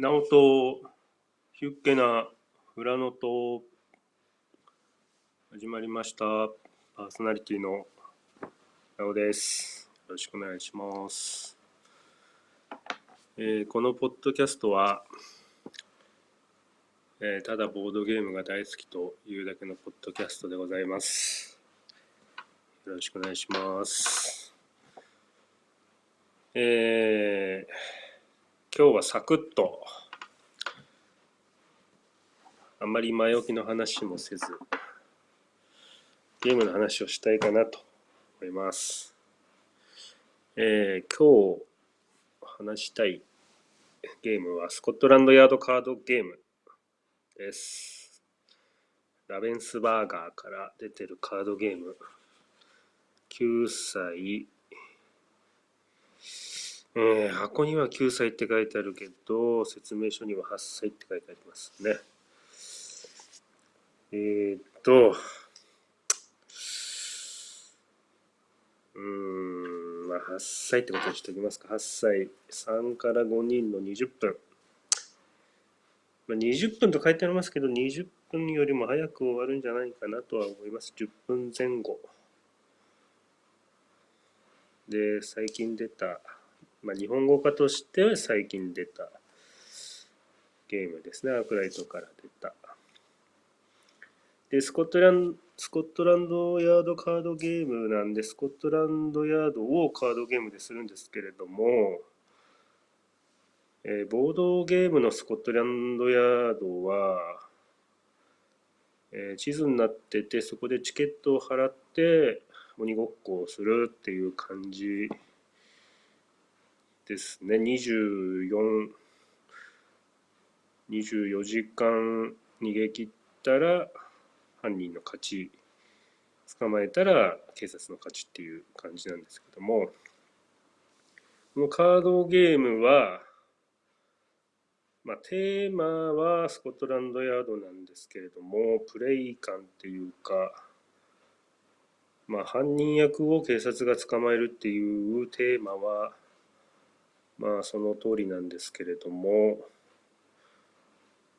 なおと、ヒュッケな富良野と始まりました。パーソナリティのなおです。よろしくお願いします。えーこのポッドキャストは、えーただボードゲームが大好きというだけのポッドキャストでございます。よろしくお願いします。えー今日はサクッとあんまり前置きの話もせずゲームの話をしたいかなと思います。えー今日話したいゲームはスコットランドヤードカードゲームです。ラベンスバーガーから出てるカードゲーム9歳えー箱には9歳って書いてあるけど、説明書には8歳って書いてありますね。えーっと、うん、まあ8歳ってことにしておきますか。8歳、3から5人の20分。まあ、20分と書いてありますけど、20分よりも早く終わるんじゃないかなとは思います。10分前後。で、最近出た、まあ、日本語化として最近出たゲームですね。アークライトから出た。で、スコットランド、スコットランドヤードカードゲームなんで、スコットランドヤードをカードゲームでするんですけれども、えーボードゲームのスコットランドヤードは、えー地図になってて、そこでチケットを払って鬼ごっこをするっていう感じですね。24、24時間逃げ切ったら犯人の勝ち、捕まえたら警察の勝ちっていう感じなんですけども、このカードゲームは、まあ、テーマはスコットランドヤードなんですけれども、プレイ感っていうか、まあ、犯人役を警察が捕まえるっていうテーマは、まあ、その通りなんですけれども、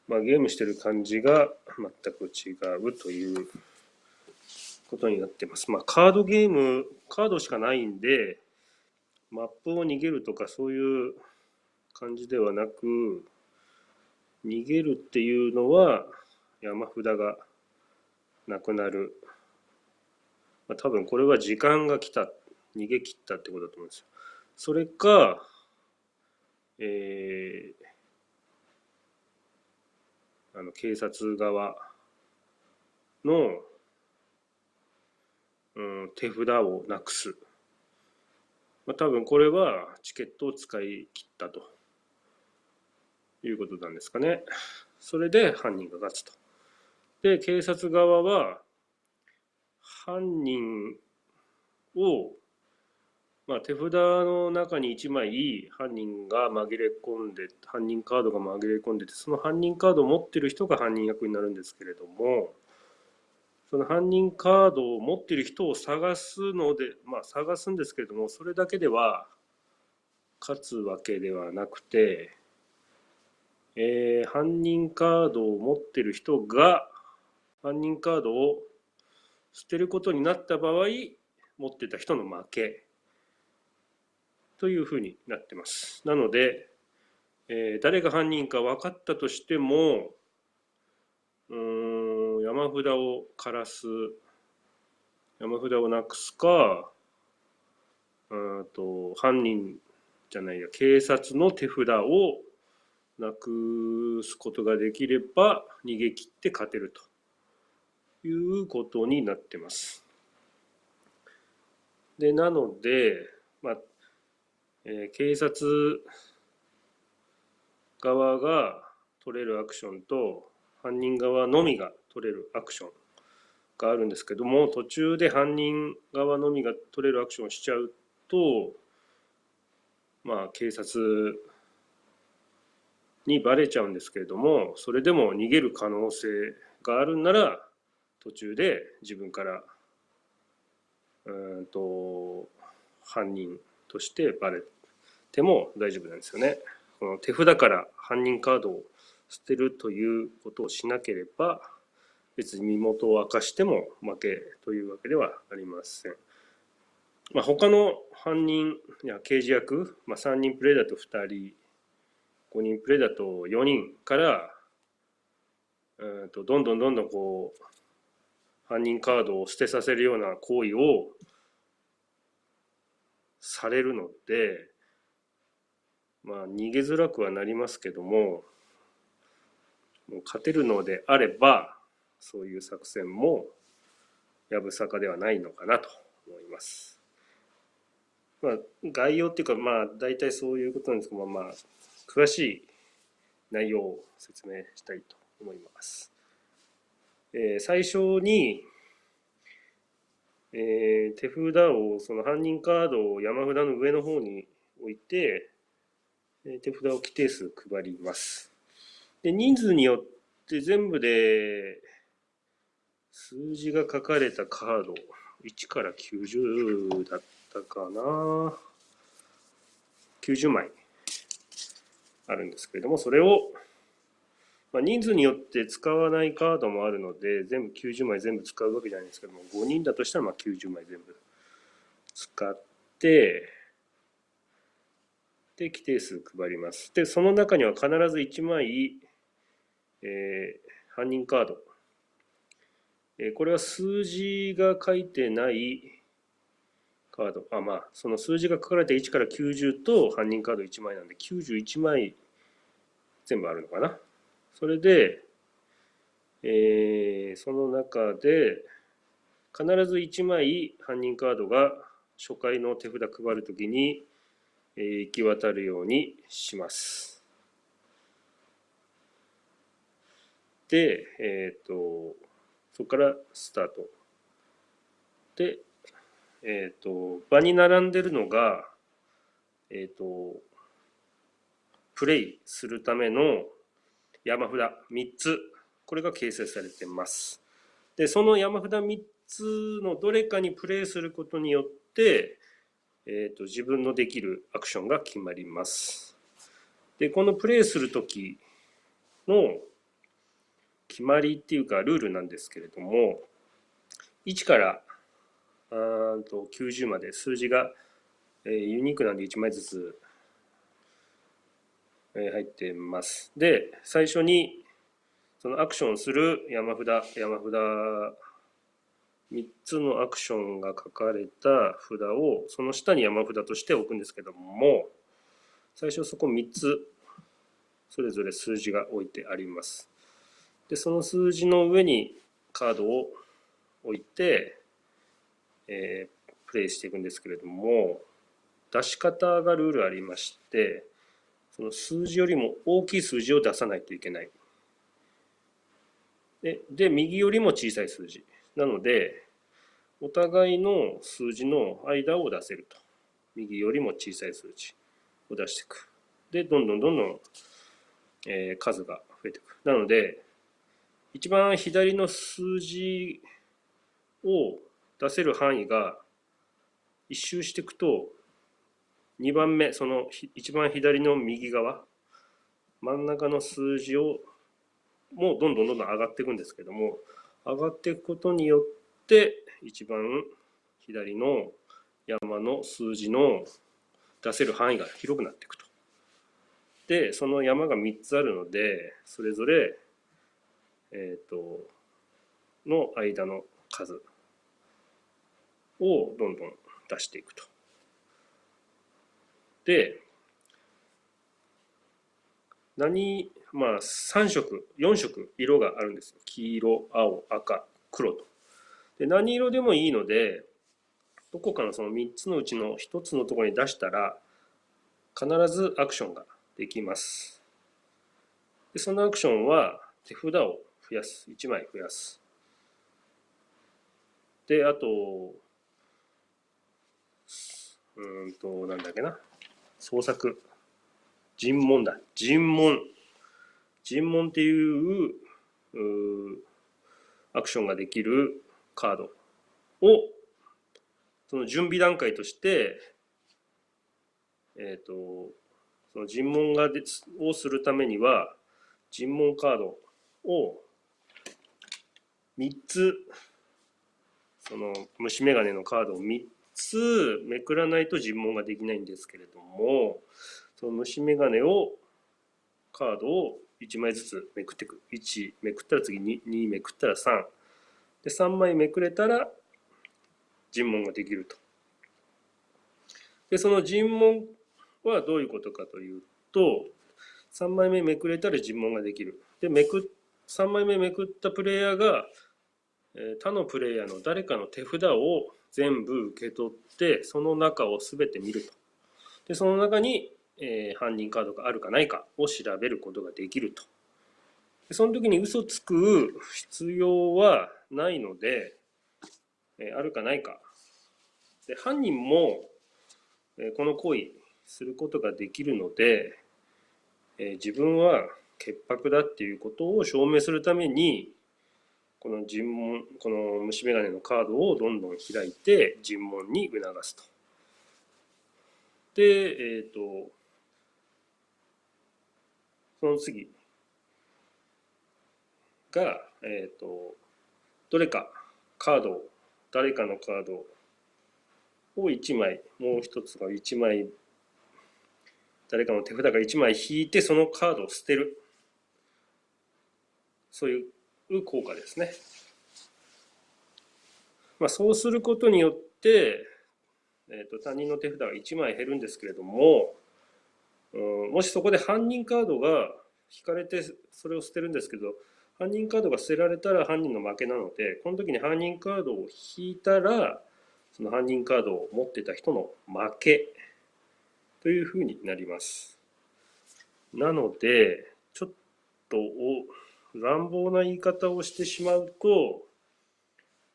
まあ、ゲームしてる感じが全く違うということになってます。まあ、カードゲーム、カードしかないんで、マップを逃げるとかそういう感じではなく、逃げるっていうのは山札がなくなる。まあ、多分これは時間が来た、逃げ切ったってことだと思うんですよ。それか、えーあの警察側の、うん、手札をなくす。まあ、多分これはチケットを使い切ったということなんですかね。それで犯人が勝つと。で、警察側は犯人を、まあ、手札の中に1枚犯人が紛れ込んで、犯人カードが紛れ込んでて、その犯人カードを持ってる人が犯人役になるんですけれども、その犯人カードを持ってる人を探すので、まあ探すんですけれども、それだけでは勝つわけではなくて、えー犯人カードを持ってる人が犯人カードを捨てることになった場合、持ってた人の負け。というふうになってます。なので、えー誰が犯人か分かったとしても、うん、山札を枯らす、山札をなくすか、うんと、犯人じゃないや、警察の手札をなくすことができれば逃げ切って勝てるということになってます。で、なので、まあ、えー警察側が取れるアクションと犯人側のみが取れるアクションがあるんですけども途中で犯人側のみが取れるアクションをしちゃうとまあ警察にバレちゃうんですけれどもそれでも逃げる可能性があるんなら途中で自分からうんと犯人としてバレても大丈夫なんですよね。その手札から犯人カードを捨てるということをしなければ別に身元を明かしても負けというわけではありません。まあ、他の犯人や刑事役、まあ、3人プレイだと2人5人プレイだと4人からうんとどんどんどんどんこう犯人カードを捨てさせるような行為をされるのでまあ逃げづらくはなりますけどももう勝てるのであればそういう作戦もやぶさかではないのかなと思います。まあ、概要っていうかまあ大体そういうことなんですけどまあ詳しい内容を説明したいと思います。えー、最初に、えー、手札をその犯人カードを山札の上の方に置いて、えー、手札を規定数配ります。で人数によって全部で数字が書かれたカード1から90だったかな90枚あるんですけれどもそれをまあ、人数によって使わないカードもあるので全部90枚全部使うわけじゃないんですけども5人だとしたらまあ90枚全部使ってで規定数配ります。でその中には必ず1枚、えー、犯人カード、えー、これは数字が書いてないカード。あまあその数字が書かれて1から90と犯人カード1枚なんで91枚全部あるのかな。それで、えー、その中で必ず1枚犯人カードが初回の手札配るときに、えー、行き渡るようにします。で、えっ、ー、と、そこからスタート。で、えっ、ー、と、場に並んでるのが、えっ、と、プレイするための山札3つ、これが形成されています。で、その山札3つのどれかにプレイすることによって、えーと、自分のできるアクションが決まります。で、このプレイするときの決まりっていうかルールなんですけれども、1からあと90まで数字が、えー、ユニークなんで1枚ずつ入ってます。で、最初にそのアクションする山札、山札3つのアクションが書かれた札をその下に山札として置くんですけども、最初そこ3つそれぞれ数字が置いてあります。で、その数字の上にカードを置いて、えー、プレイしていくんですけれども、出し方がルールありまして、その数字よりも大きい数字を出さないといけない。で、で右よりも小さい数字。なので、お互いの数字の間を出せると。右よりも小さい数字を出していく。で、どんどんどんどん、えー、数が増えていく。なので、一番左の数字を出せる範囲が一周していくと2番目、その一番左の右側、真ん中の数字をもうどんどんどんどん上がっていくんですけども、上がっていくことによって、一番左の山の数字の出せる範囲が広くなっていくと。で、その山が3つあるので、それぞれ、えっ、ー、と、の間の数をどんどん出していくと。で、何、まあ3色、4色色があるんですよ。黄色、青、赤、黒と。で、何色でもいいので、どこかのその3つのうちの1つのところに出したら、必ずアクションができます。で、そのアクションは手札を増やす。1枚増やす。で、あと、うんと、なんだっけな。創作。尋問だ。尋問。尋問っていうアクションができるカード。をその準備段階としてえっ、ー、とその尋問がでをするためには尋問カードを3つその虫眼鏡のカードを3つめくらないと尋問ができないんですけれどもその虫眼鏡をカードを1枚ずつめくっていく。1めくったら次 2, 2めくったら3で3枚めくれたら尋問ができると。でその尋問はどういうことかというと3枚目めくれたら尋問ができる。でめく3枚目めくったプレイヤーが他のプレイヤーの誰かの手札を全部受け取ってその中を全て見ると。でその中に、えー、犯人カードがあるかないかを調べることができると。でその時に嘘つく必要はないので、えー、あるかないか。で犯人も、えー、この行為することができるので、え自分は潔白だっていうことを証明するためにこの尋問この虫眼鏡のカードをどんどん開いて尋問に促すと。でえっ、ー、とその次がえっ、ー、とどれかカードを誰かのカードを1枚もう一つが1枚誰かの手札が1枚引いてそのカードを捨てるそういう効果ですね。まあ、そうすることによって、えーと、他人の手札が1枚減るんですけれども、うん、もしそこで犯人カードが引かれてそれを捨てるんですけど犯人カードが捨てられたら犯人の負けなのでこの時に犯人カードを引いたらその犯人カードを持ってた人の負けというふうになります。なのでちょっと乱暴な言い方をしてしまうと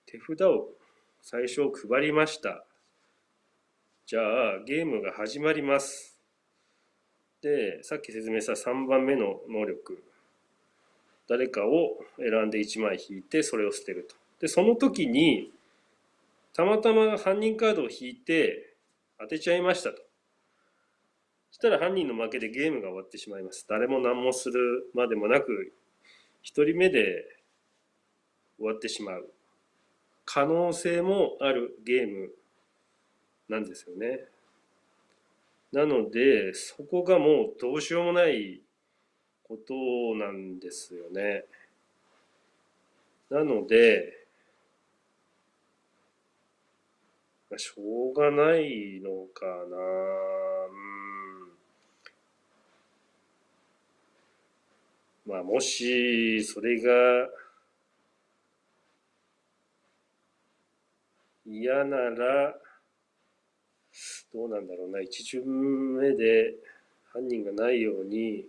手札を最初配りました。じゃあゲームが始まります。でさっき説明した3番目の能力。誰かを選んで1枚引いてそれを捨てると。でその時にたまたま犯人カードを引いて当てちゃいましたと。したら犯人の負けでゲームが終わってしまいます。誰も何もするまでもなく1人目で終わってしまう可能性もあるゲームなんですよね。なのでそこがもうどうしようもないことなんですよね。なのでまあしょうがないのかな。まあ、もしそれが嫌ならどうなんだろうな一巡目で犯人がないように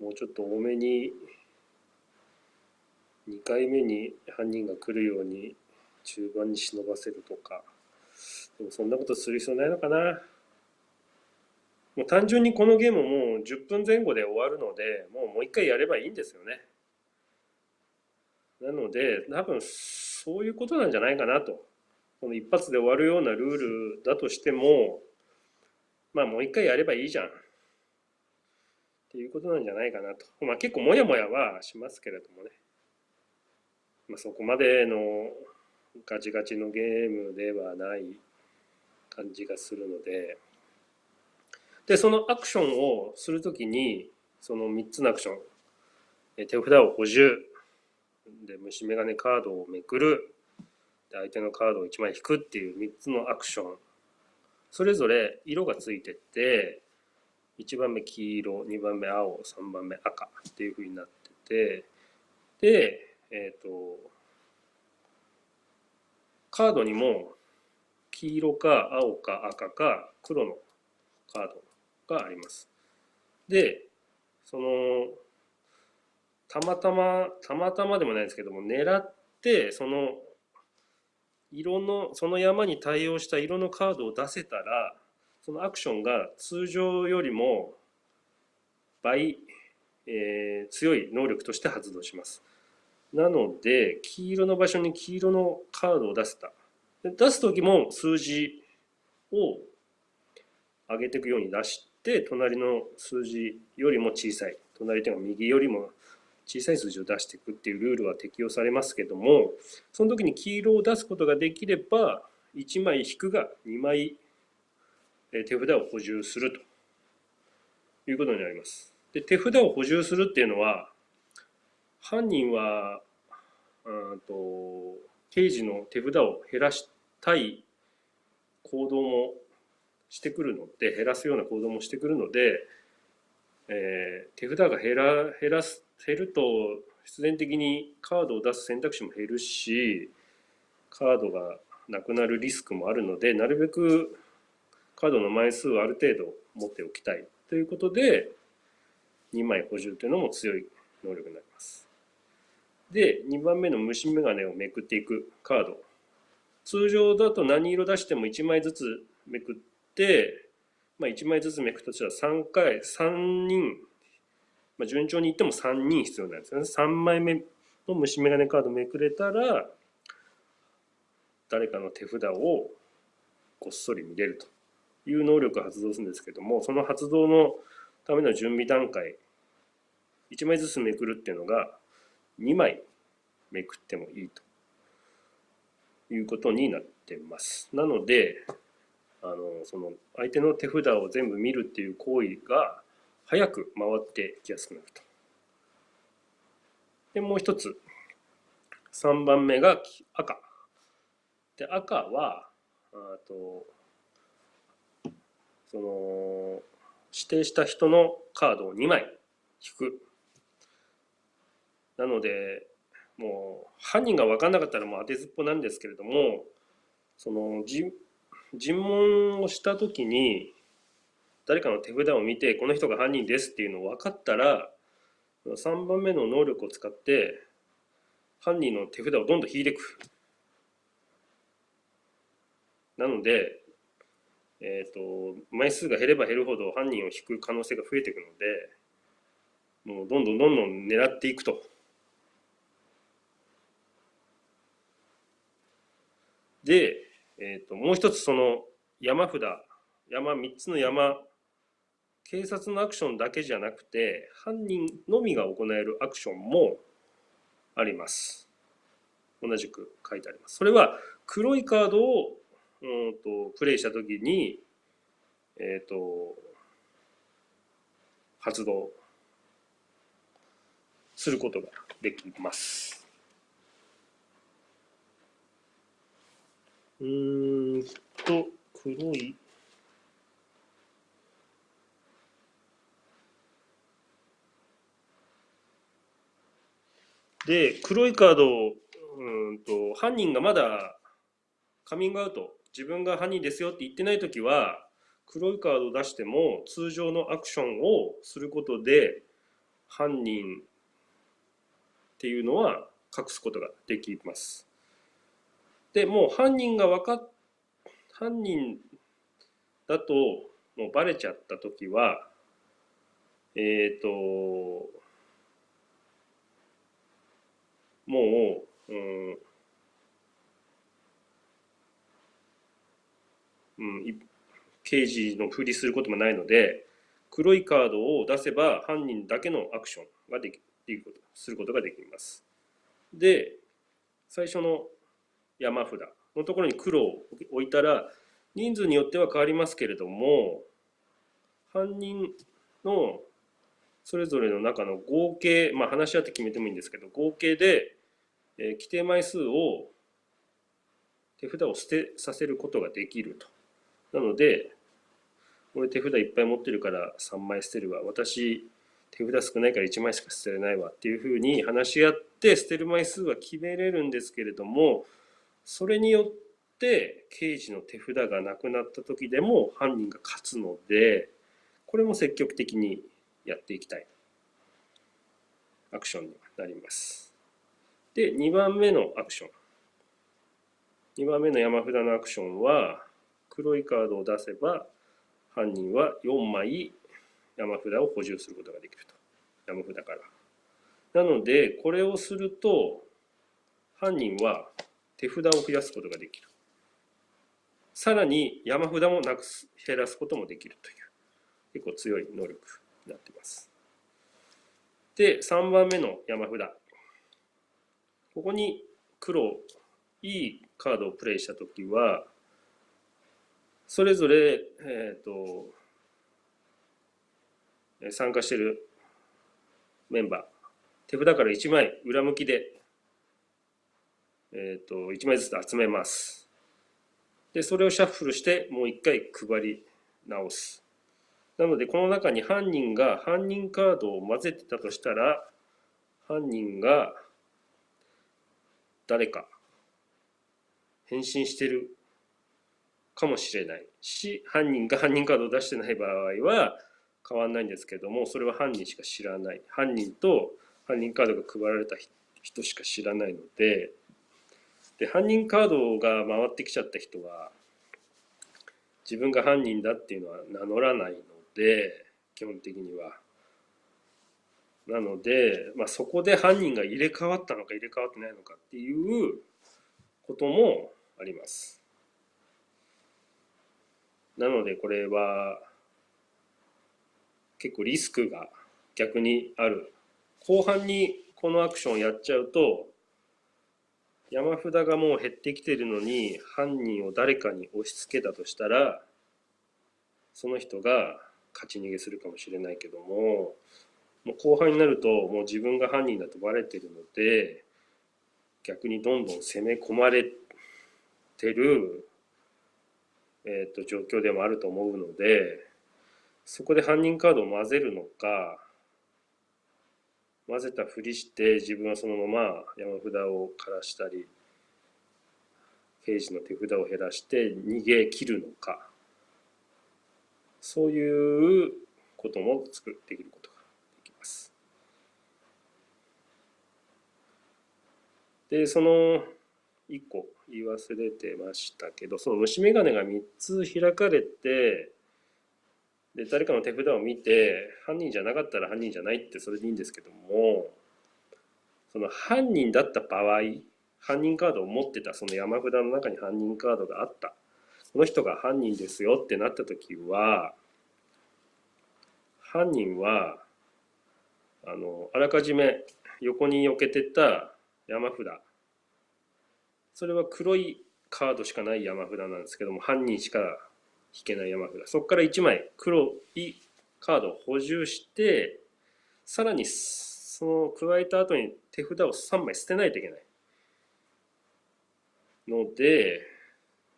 もうちょっと多めに2回目に犯人が来るように中盤に忍ばせるとかでもそんなことする必要ないのかな。もう単純にこのゲームもう10分前後で終わるのでもうもう一回やればいいんですよね。なので多分そういうことなんじゃないかなと。この一発で終わるようなルールだとしてもまあもう一回やればいいじゃん。っていうことなんじゃないかなと。まあ結構モヤモヤはしますけれどもね。まあそこまでのガチガチのゲームではない感じがするので。でそのアクションをするときにその3つのアクション。手札を補充で虫眼鏡カードをめくる。で相手のカードを1枚引くっていう3つのアクション。それぞれ色がついてって1番目黄色2番目青3番目赤っていうふうになってて。でえっ、ー、とカードにも黄色か青か赤か黒のカードがあります。で、その、たまたま、たまたまでもないですけども、狙って、その、色の、その山に対応した色のカードを出せたら、そのアクションが通常よりも倍、えー、強い能力として発動します。なので、黄色の場所に黄色のカードを出せた。出す時も数字を上げていくように出し、隣の数字よりも小さい隣というか右よりも小さい数字を出していくっていうルールは適用されますけどもその時に黄色を出すことができれば1枚引くが2枚手札を補充するということになります。で手札を補充するっていうのは犯人はうんと刑事の手札を減らしたい行動もしてくるので減らすような行動もしてくるので、えー、手札が減ら減らす減ると必然的にカードを出す選択肢も減るしカードがなくなるリスクもあるのでなるべくカードの枚数をある程度持っておきたいということで2枚補充というのも強い能力になります。で2番目の虫眼鏡をめくっていくカード通常だと何色出しても1枚ずつめくって、まあ、1枚ずつめくとしたら3回3人、まあ、順調にいっても3人必要なんですよね3枚目の虫眼鏡カードめくれたら誰かの手札をこっそり見れるという能力が発動するんですけどもその発動のための準備段階1枚ずつめくるっていうのが2枚めくってもいいということになってます。なのであのその相手の手札を全部見るっていう行為が早く回ってきやすくなると。でもう一つ3番目が赤。で赤はあとその指定した人のカードを2枚引く。なのでもう犯人が分かんなかったらもう当てずっぽなんですけれどもその尋問をした時に誰かの手札を見てこの人が犯人ですっていうのを分かったら3番目の能力を使って犯人の手札をどんどん引いていく。なので、えっ、ー、と、枚数が減れば減るほど犯人を引く可能性が増えていくので、もうどんどんどんどん狙っていくと。で、えーと、もう一つその山札山3つの山警察のアクションだけじゃなくて犯人のみが行えるアクションもあります。同じく書いてあります。それは黒いカードをうんとプレイした時にえっ、ー、と発動することができます。うんと、黒い。で、黒いカードを、うんと、犯人がまだカミングアウト、自分が犯人ですよって言ってないときは、黒いカードを出しても通常のアクションをすることで、犯人っていうのは隠すことができます。でもう犯人が分かっ犯人だともうバレちゃった時はえっ、ー、ともう、うん、うん、刑事のふりすることもないので黒いカードを出せば犯人だけのアクションができることすることができます。で最初の山札のところに黒を置いたら人数によっては変わりますけれども犯人のそれぞれの中の合計まあ話し合って決めてもいいんですけど合計で、えー、規定枚数を手札を捨てさせることができると。なので俺手札いっぱい持ってるから3枚捨てるわ私手札少ないから1枚しか捨てれないわっていうふうに話し合って捨てる枚数は決めれるんですけれどもそれによって刑事の手札がなくなった時でも犯人が勝つのでこれも積極的にやっていきたいアクションになります。で2番目のアクション。2番目の山札のアクションは黒いカードを出せば犯人は4枚山札を補充することができると。山札から。なのでこれをすると犯人は手札を増やすことができる。さらに山札もなくす、減らすこともできるという結構強い能力になっています。で3番目の山札。ここに黒いいカードをプレイした時はそれぞれ、えーと、参加しているメンバー。手札から1枚裏向きで、えーと、1枚ずつ集めます。でそれをシャッフルしてもう1回配り直す。なのでこの中に犯人が犯人カードを混ぜてたとしたら犯人が誰か変身してるかもしれない。し犯人が犯人カードを出してない場合は変わんないんですけどもそれは犯人しか知らない。犯人と犯人カードが配られた人しか知らないのでで犯人カードが回ってきちゃった人は自分が犯人だっていうのは名乗らないので基本的には。なので、まあ、そこで犯人が入れ替わったのか入れ替わってないのかっていうこともあります。なのでこれは結構リスクが逆にある。後半にこのアクションをやっちゃうと山札がもう減ってきてるのに犯人を誰かに押し付けたとしたらその人が勝ち逃げするかもしれないけどももう後半になるともう自分が犯人だとバレてるので逆にどんどん攻め込まれてる、えー、と状況でもあると思うのでそこで犯人カードを混ぜるのか混ぜたふりして自分はそのまま山札を枯らしたり刑事の手札を減らして逃げ切るのかそういうことも作っていることができます。でその1個言い忘れてましたけどその虫眼鏡が3つ開かれてで誰かの手札を見て犯人じゃなかったら犯人じゃないってそれでいいんですけどもその犯人だった場合犯人カードを持ってたその山札の中に犯人カードがあった。この人が犯人ですよってなった時は犯人はあのあらかじめ横に避けてた山札。それは黒いカードしかない山札なんですけども犯人しか引けない山札。そこから1枚黒いカードを補充してさらにその加えた後に手札を3枚捨てないといけない。ので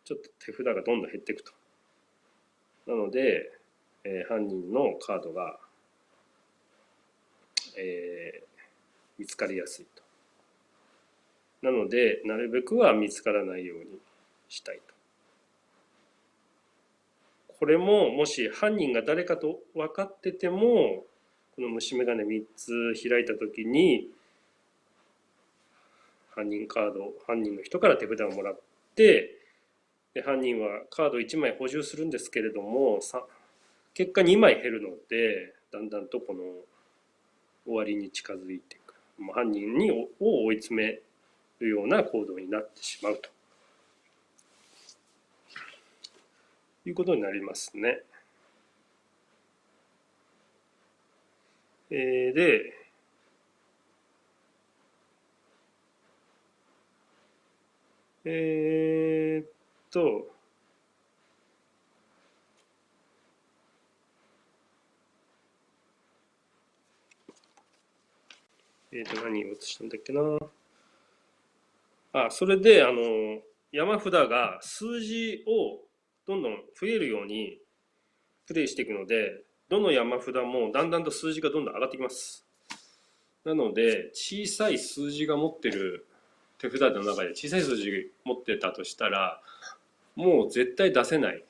ちょっと手札がどんどん減っていくと。なので、えー、犯人のカードが、えー、見つかりやすいと。なのでなるべくは見つからないようにしたいと。これももし犯人が誰かと分かっててもこの虫眼鏡3つ開いた時に犯人カード犯人の人から手札をもらってで犯人はカード1枚補充するんですけれども結果2枚減るのでだんだんとこの終わりに近づいていく犯人にを追い詰めるような行動になってしまうと。いうことになりますね。えー、で、えー、っと、えー、っと、何を写したんだっけな。あ、それで、あの、山札が数字をどんどん増えるようにプレイしていくのでどの山札もだんだんと数字がどんどん上がってきます。なので小さい数字が持ってる手札の中で小さい数字持ってたとしたらもう絶対出せない。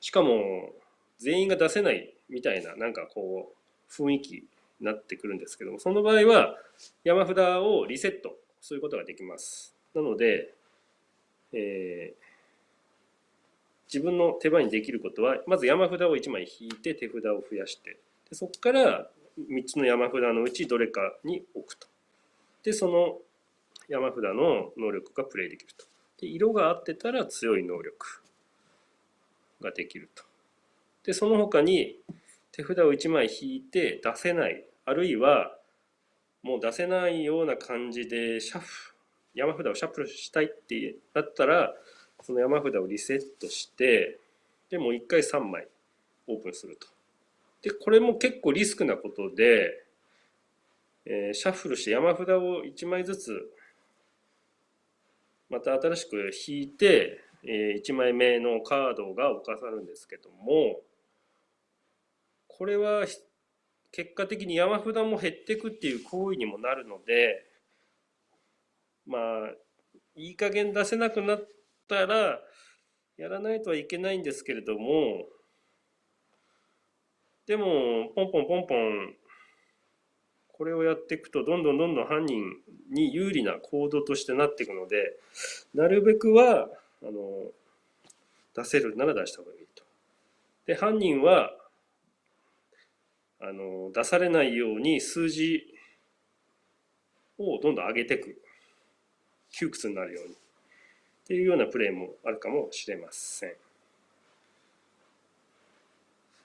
しかも全員が出せないみたいななんかこう雰囲気になってくるんですけどもその場合は山札をリセットすることができます。なので、えー、自分の手番にできることはまず山札を1枚引いて手札を増やしてでそこから3つの山札のうちどれかに置くと。でその山札の能力がプレイできると。で色が合ってたら強い能力ができると。でその他に手札を1枚引いて出せないあるいはもう出せないような感じでシャッフ山札をシャッフルしたいってなったらその山札をリセットしてでもう一回3枚オープンすると。でこれも結構リスクなことで、えー、シャッフルして山札を1枚ずつまた新しく引いて、えー、1枚目のカードが置かさるんですけどもこれは結果的に山札も減っていくっていう行為にもなるのでまあいい加減出せなくなってたらやらないとはいけないんですけれどもでもポンポンポンポンこれをやっていくとどんどんどんどん犯人に有利な行動としてなっていくのでなるべくはあの出せるなら出した方がいいと。で犯人はあの出されないように数字をどんどん上げていく窮屈になるようにっていうようなプレーもあるかもしれません。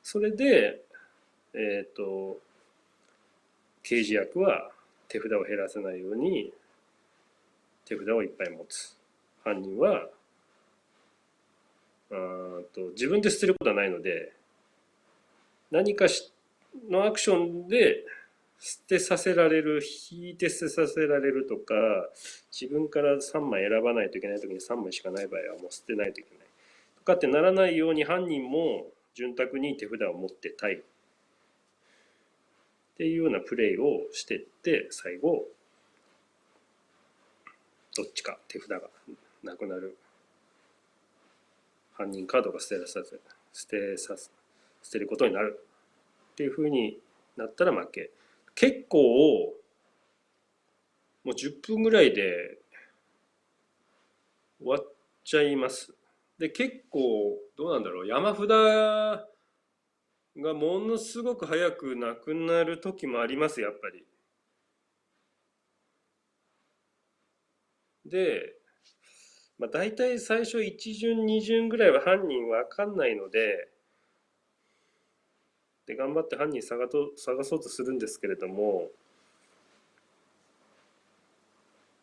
それで、えっ、ー、と刑事役は手札を減らさないように手札をいっぱい持つ犯人はあと自分で捨てることはないので何かしのアクションで捨てさせられる引いて捨てさせられるとか自分から3枚選ばないといけない時に3枚しかない場合はもう捨てないといけないとかってならないように犯人も潤沢に手札を持ってたいっていうようなプレイをしてって最後どっちか手札がなくなる犯人カードが捨てさせ捨てさ捨てることになるっていうふうになったら負け。結構もう10分ぐらいで終わっちゃいます。で結構どうなんだろう。山札がものすごく早くなくなる時もありますやっぱり。でまあ、大体最初1巡2巡ぐらいは犯人分かんないのでで頑張って犯人探と探そうとするんですけれども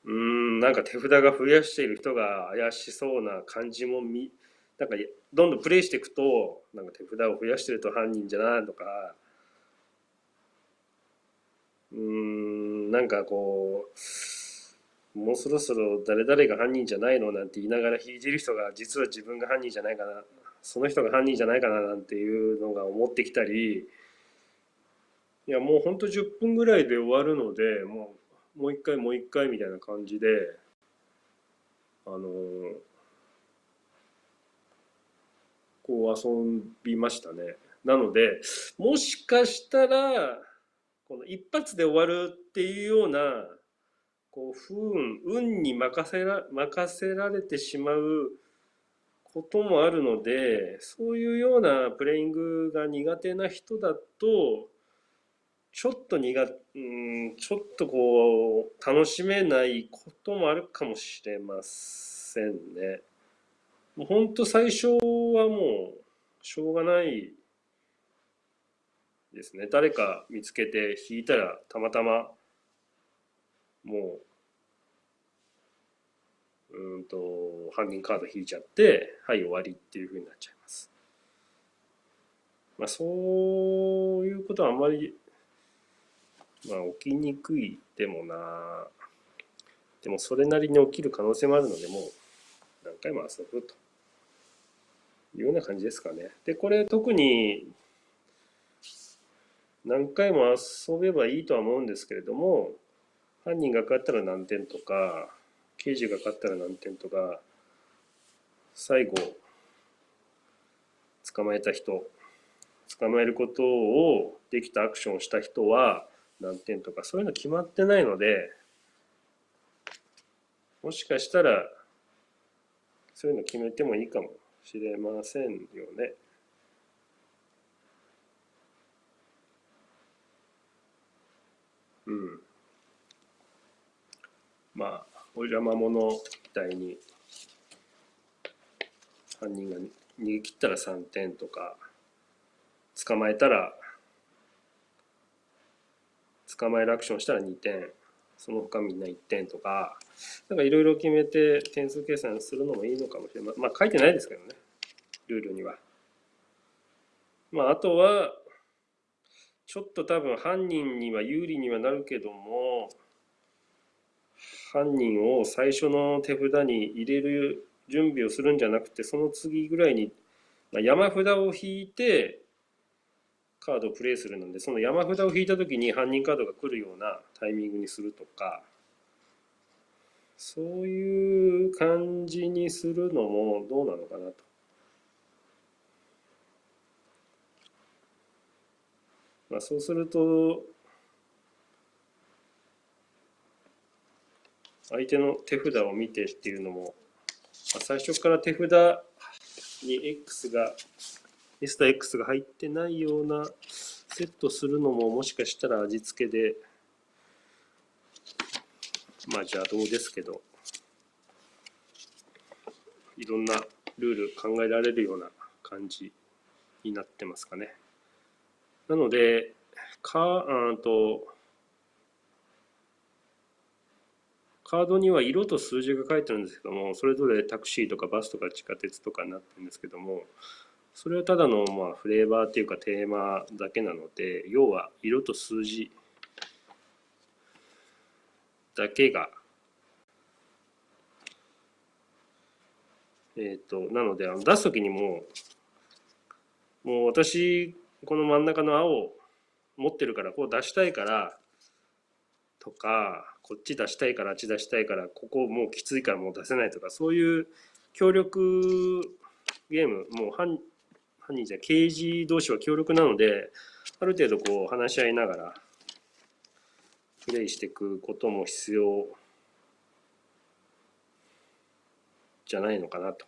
うんなんか手札が増やしている人が怪しそうな感じもみなんかどんどんプレイしていくとなんか手札を増やしてると犯人じゃないとかうんなんかこうもうそろそろ誰々が犯人じゃないのなんて言いながら引いてる人が実は自分が犯人じゃないかな。その人が犯人じゃないかななんていうのが思ってきたりいやもうほんと10分ぐらいで終わるのでもうもう一回もう一回みたいな感じであのこう遊びましたね。なのでもしかしたらこの一発で終わるっていうようなこう不運運に任せら任せられてしまうこともあるのでそういうようなプレイングが苦手な人だとちょっと苦うんちょっとこう楽しめないこともあるかもしれませんね。もう本当最初はもうしょうがないですね。誰か見つけて引いたらたまたまもううんと犯人カード引いちゃってはい終わりっていうふうになっちゃいます。まあそういうことはあんまりまあ起きにくいでもなでもそれなりに起きる可能性もあるのでもう何回も遊ぶというような感じですかね。でこれ特に何回も遊べばいいとは思うんですけれども犯人が勝ったら何点とか刑事が勝ったら何点とか最後捕まえた人捕まえることをできたアクションをした人は何点とかそういうの決まってないのでもしかしたらそういうの決めてもいいかもしれませんよね。うん。まあお邪魔者みたいに犯人が逃げ切ったら3点とか捕まえたら捕まえるアクションしたら2点その他みんな1点とかなんかいろいろ決めて点数計算するのもいいのかもしれないまあ書いてないですけどねルールには。まああとはちょっと多分犯人には有利にはなるけども犯人を最初の手札に入れる準備をするんじゃなくてその次ぐらいに、山札を引いてカードをプレイするのでその山札を引いた時に犯人カードが来るようなタイミングにするとかそういう感じにするのもどうなのかなと。まあ、そうすると相手の手札を見てっていうのも、まあ、最初から手札に X が S と X が入ってないようなセットするのももしかしたら味付けでまあ邪道ですけどいろんなルール考えられるような感じになってますかね。なので、か、あと、カードには色と数字が書いてあるんですけども、それぞれタクシーとかバスとか地下鉄とかになってるんですけども、それはただのまあフレーバーっていうかテーマだけなので、要は色と数字だけが、えっ、と、なので、あの出すときにも、もう私、この真ん中の青持ってるから、こう出したいから、とか、こっち出したいからあっち出したいからここもうきついからもう出せないとかそういう協力ゲームもう犯犯人じゃ刑事同士は協力なのである程度こう話し合いながらプレイしていくことも必要じゃないのかなと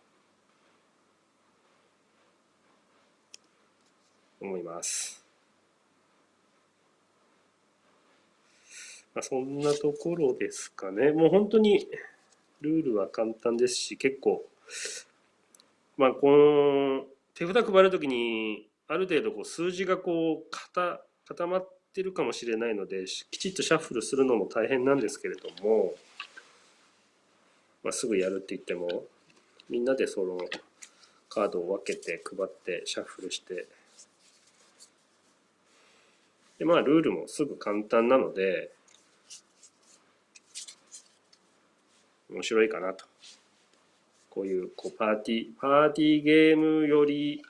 思います。まあ、そんなところですかね。もう本当にルールは簡単ですし、結構、まあ、この手札配るときに、ある程度こう数字がこう固固まってるかもしれないので、きちっとシャッフルするのも大変なんですけれども、まあ、すぐやるって言っても、みんなでそのカードを分けて配ってシャッフルして、でまあルールもすぐ簡単なので、面白いかなと。こういうこうパーティー、パーティーゲームより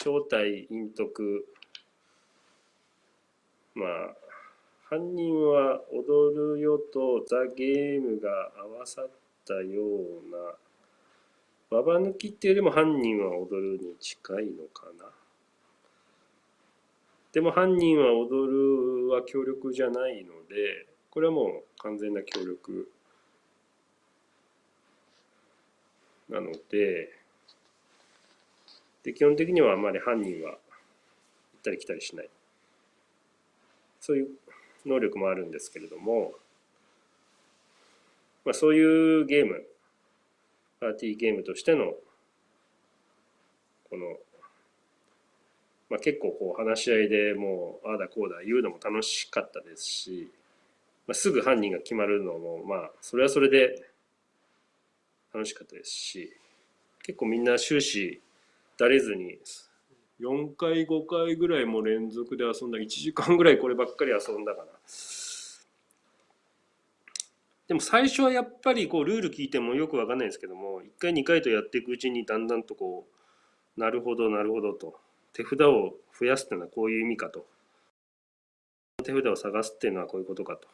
正体陰徳まあ犯人は踊るよとザ・ゲームが合わさったようなババ抜きっていうよりも犯人は踊るに近いのかなでも犯人は踊るは協力じゃないのでこれはもう完全な協力なのでで基本的にはあまり犯人は行ったり来たりしない。そういう能力もあるんですけれども、まあ、そういうゲームパーティーゲームとしてのこの、まあ、結構こう話し合いでもうああだこうだ言うのも楽しかったですしまあ、すぐ犯人が決まるのもまあそれはそれで楽しかったですし結構みんな終始だれずに4回5回ぐらいも連続で遊んだ1時間ぐらいこればっかり遊んだかな。でも最初はやっぱりこうルール聞いてもよくわかんないですけども1回2回とやっていくうちにだんだんとこうなるほどなるほどと手札を増やすっていうのはこういう意味かと。手札を探すっていうのはこういうことかと。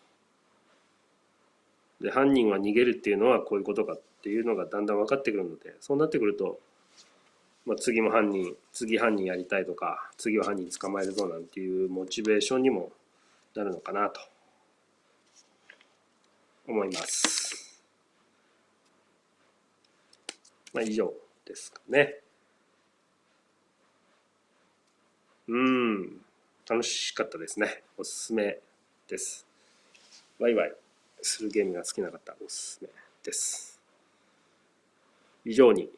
で犯人は逃げるっていうのはこういうことかっていうのがだんだん分かってくるのでそうなってくると、まあ、次も犯人次犯人やりたいとか次は犯人捕まえるぞなんていうモチベーションにもなるのかなと思います。まあ以上ですかね。うん、楽しかったですね。おすすめです。バイバイ。するゲームが好きな方おすすめです。以上に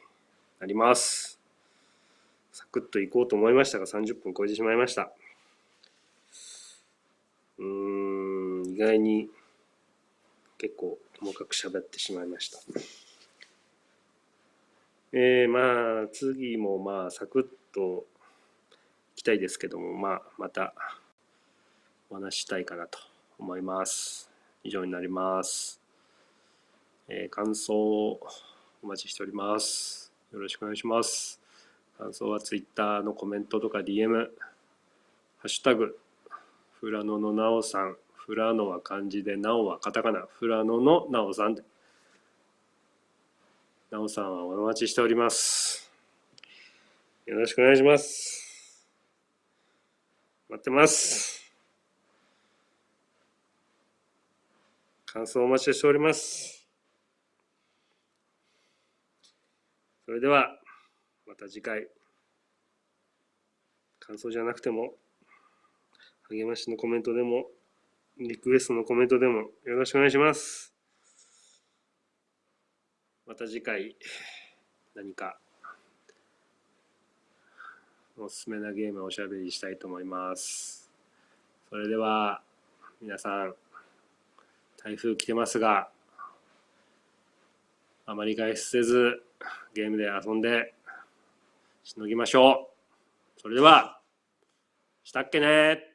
なります。サクッといこうと思いましたが30分超えてしまいました。うん意外に結構細かく喋ってしまいました。えー、まあ次もまあサクッといきたいですけどもまあまたお話したいかなと思います。以上になりますえー、感想をお待ちしておりますよろしくお願いします感想は Twitter のコメントとか DM、ハッシュタグ、フラノのなおさん、フラノは漢字で、なおはカタカナ、フラノのなおさんで、なおさんはお待ちしております。よろしくお願いします。待ってます。感想お待ちしております。それでは、また次回。感想じゃなくても励ましのコメントでもリクエストのコメントでもよろしくお願いします。また次回何かおすすめなゲームをおしゃべりしたいと思います。それでは皆さん。台風来てますがあまり外出せずゲームで遊んでしのぎましょう。それでは、したっけね